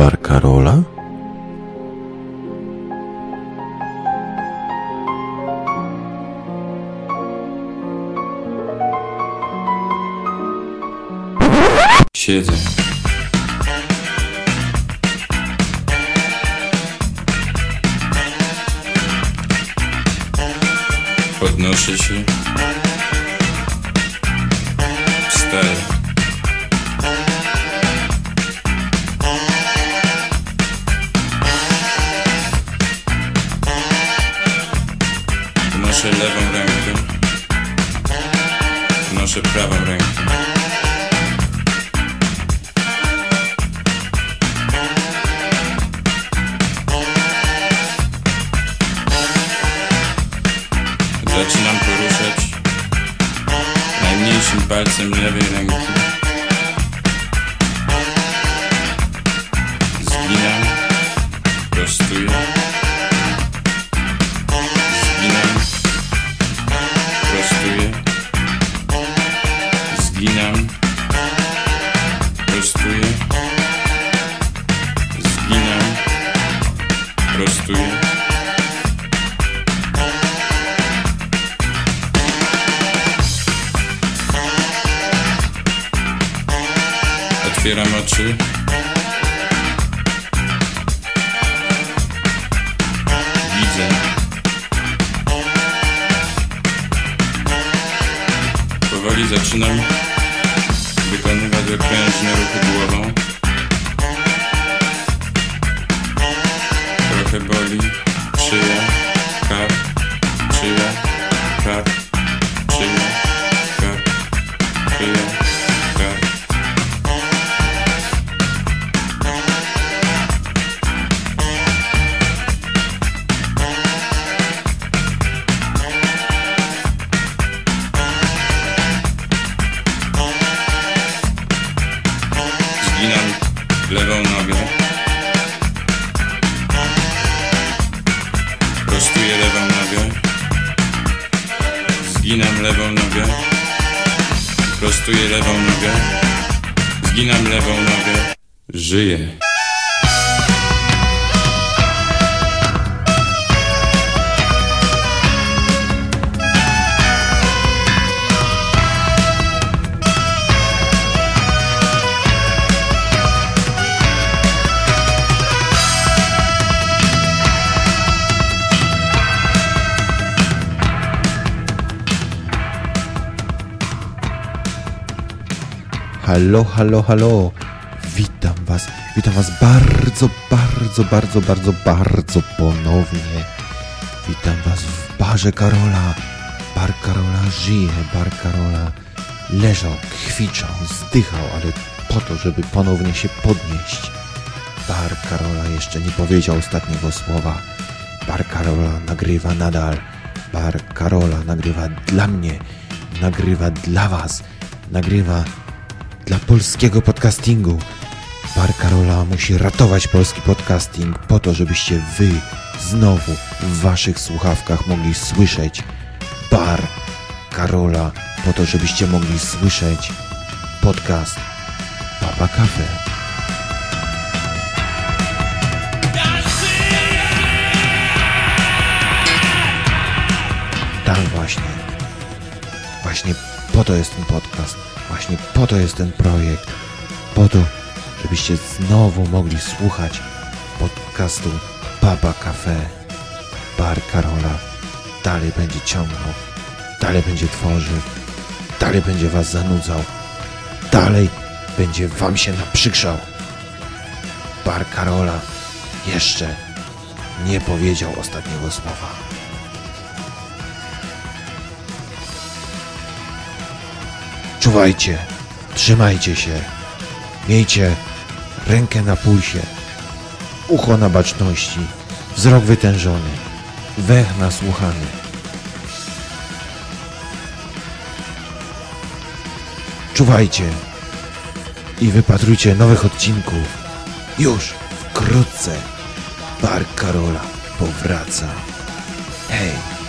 Bar Karola? Siedzę. Podnoszę się. Wstaję. Lewą rękę. Podnoszę prawą rękę. Zaczynam poruszać najmniejszym palcem lewej ręki. Prostuję. Otwieram oczy. Widzę. Powoli zaczynam wykonywać okrężne ruchy głową. Trochę boli. Szyja, kark, szyja, kark, lewą nogę. Prostuję lewą nogę. Zginam lewą nogę. Żyję. Halo, halo, halo. Witam was, witam was bardzo, bardzo, bardzo, bardzo, bardzo ponownie. Witam was w barze Karola. Bar Karola żyje, bar Karola leżał, kwiczał, zdychał, ale po to, żeby ponownie się podnieść. Bar Karola jeszcze nie powiedział ostatniego słowa. Bar Karola nagrywa nadal. Bar Karola nagrywa dla mnie, nagrywa dla was, nagrywa dla polskiego podcastingu. Bar Karola musi ratować polski podcasting po to, żebyście wy znowu w waszych słuchawkach mogli słyszeć Bar Karola po to, żebyście mogli słyszeć podcast Papa Cafe. Tak właśnie. Właśnie po to jest ten podcast. Właśnie po to jest ten projekt. Po to, żebyście znowu mogli słuchać podcastu Baba Cafe. Bar Karola dalej będzie ciągnął, dalej będzie tworzył, dalej będzie was zanudzał, dalej będzie wam się naprzykrzał. Bar Karola jeszcze nie powiedział ostatniego słowa. Czuwajcie, trzymajcie się, miejcie rękę na pulsie, ucho na baczności, wzrok wytężony, wech nasłuchany. Czuwajcie i wypatrujcie nowych odcinków. Już wkrótce Bar Karola powraca. Hej!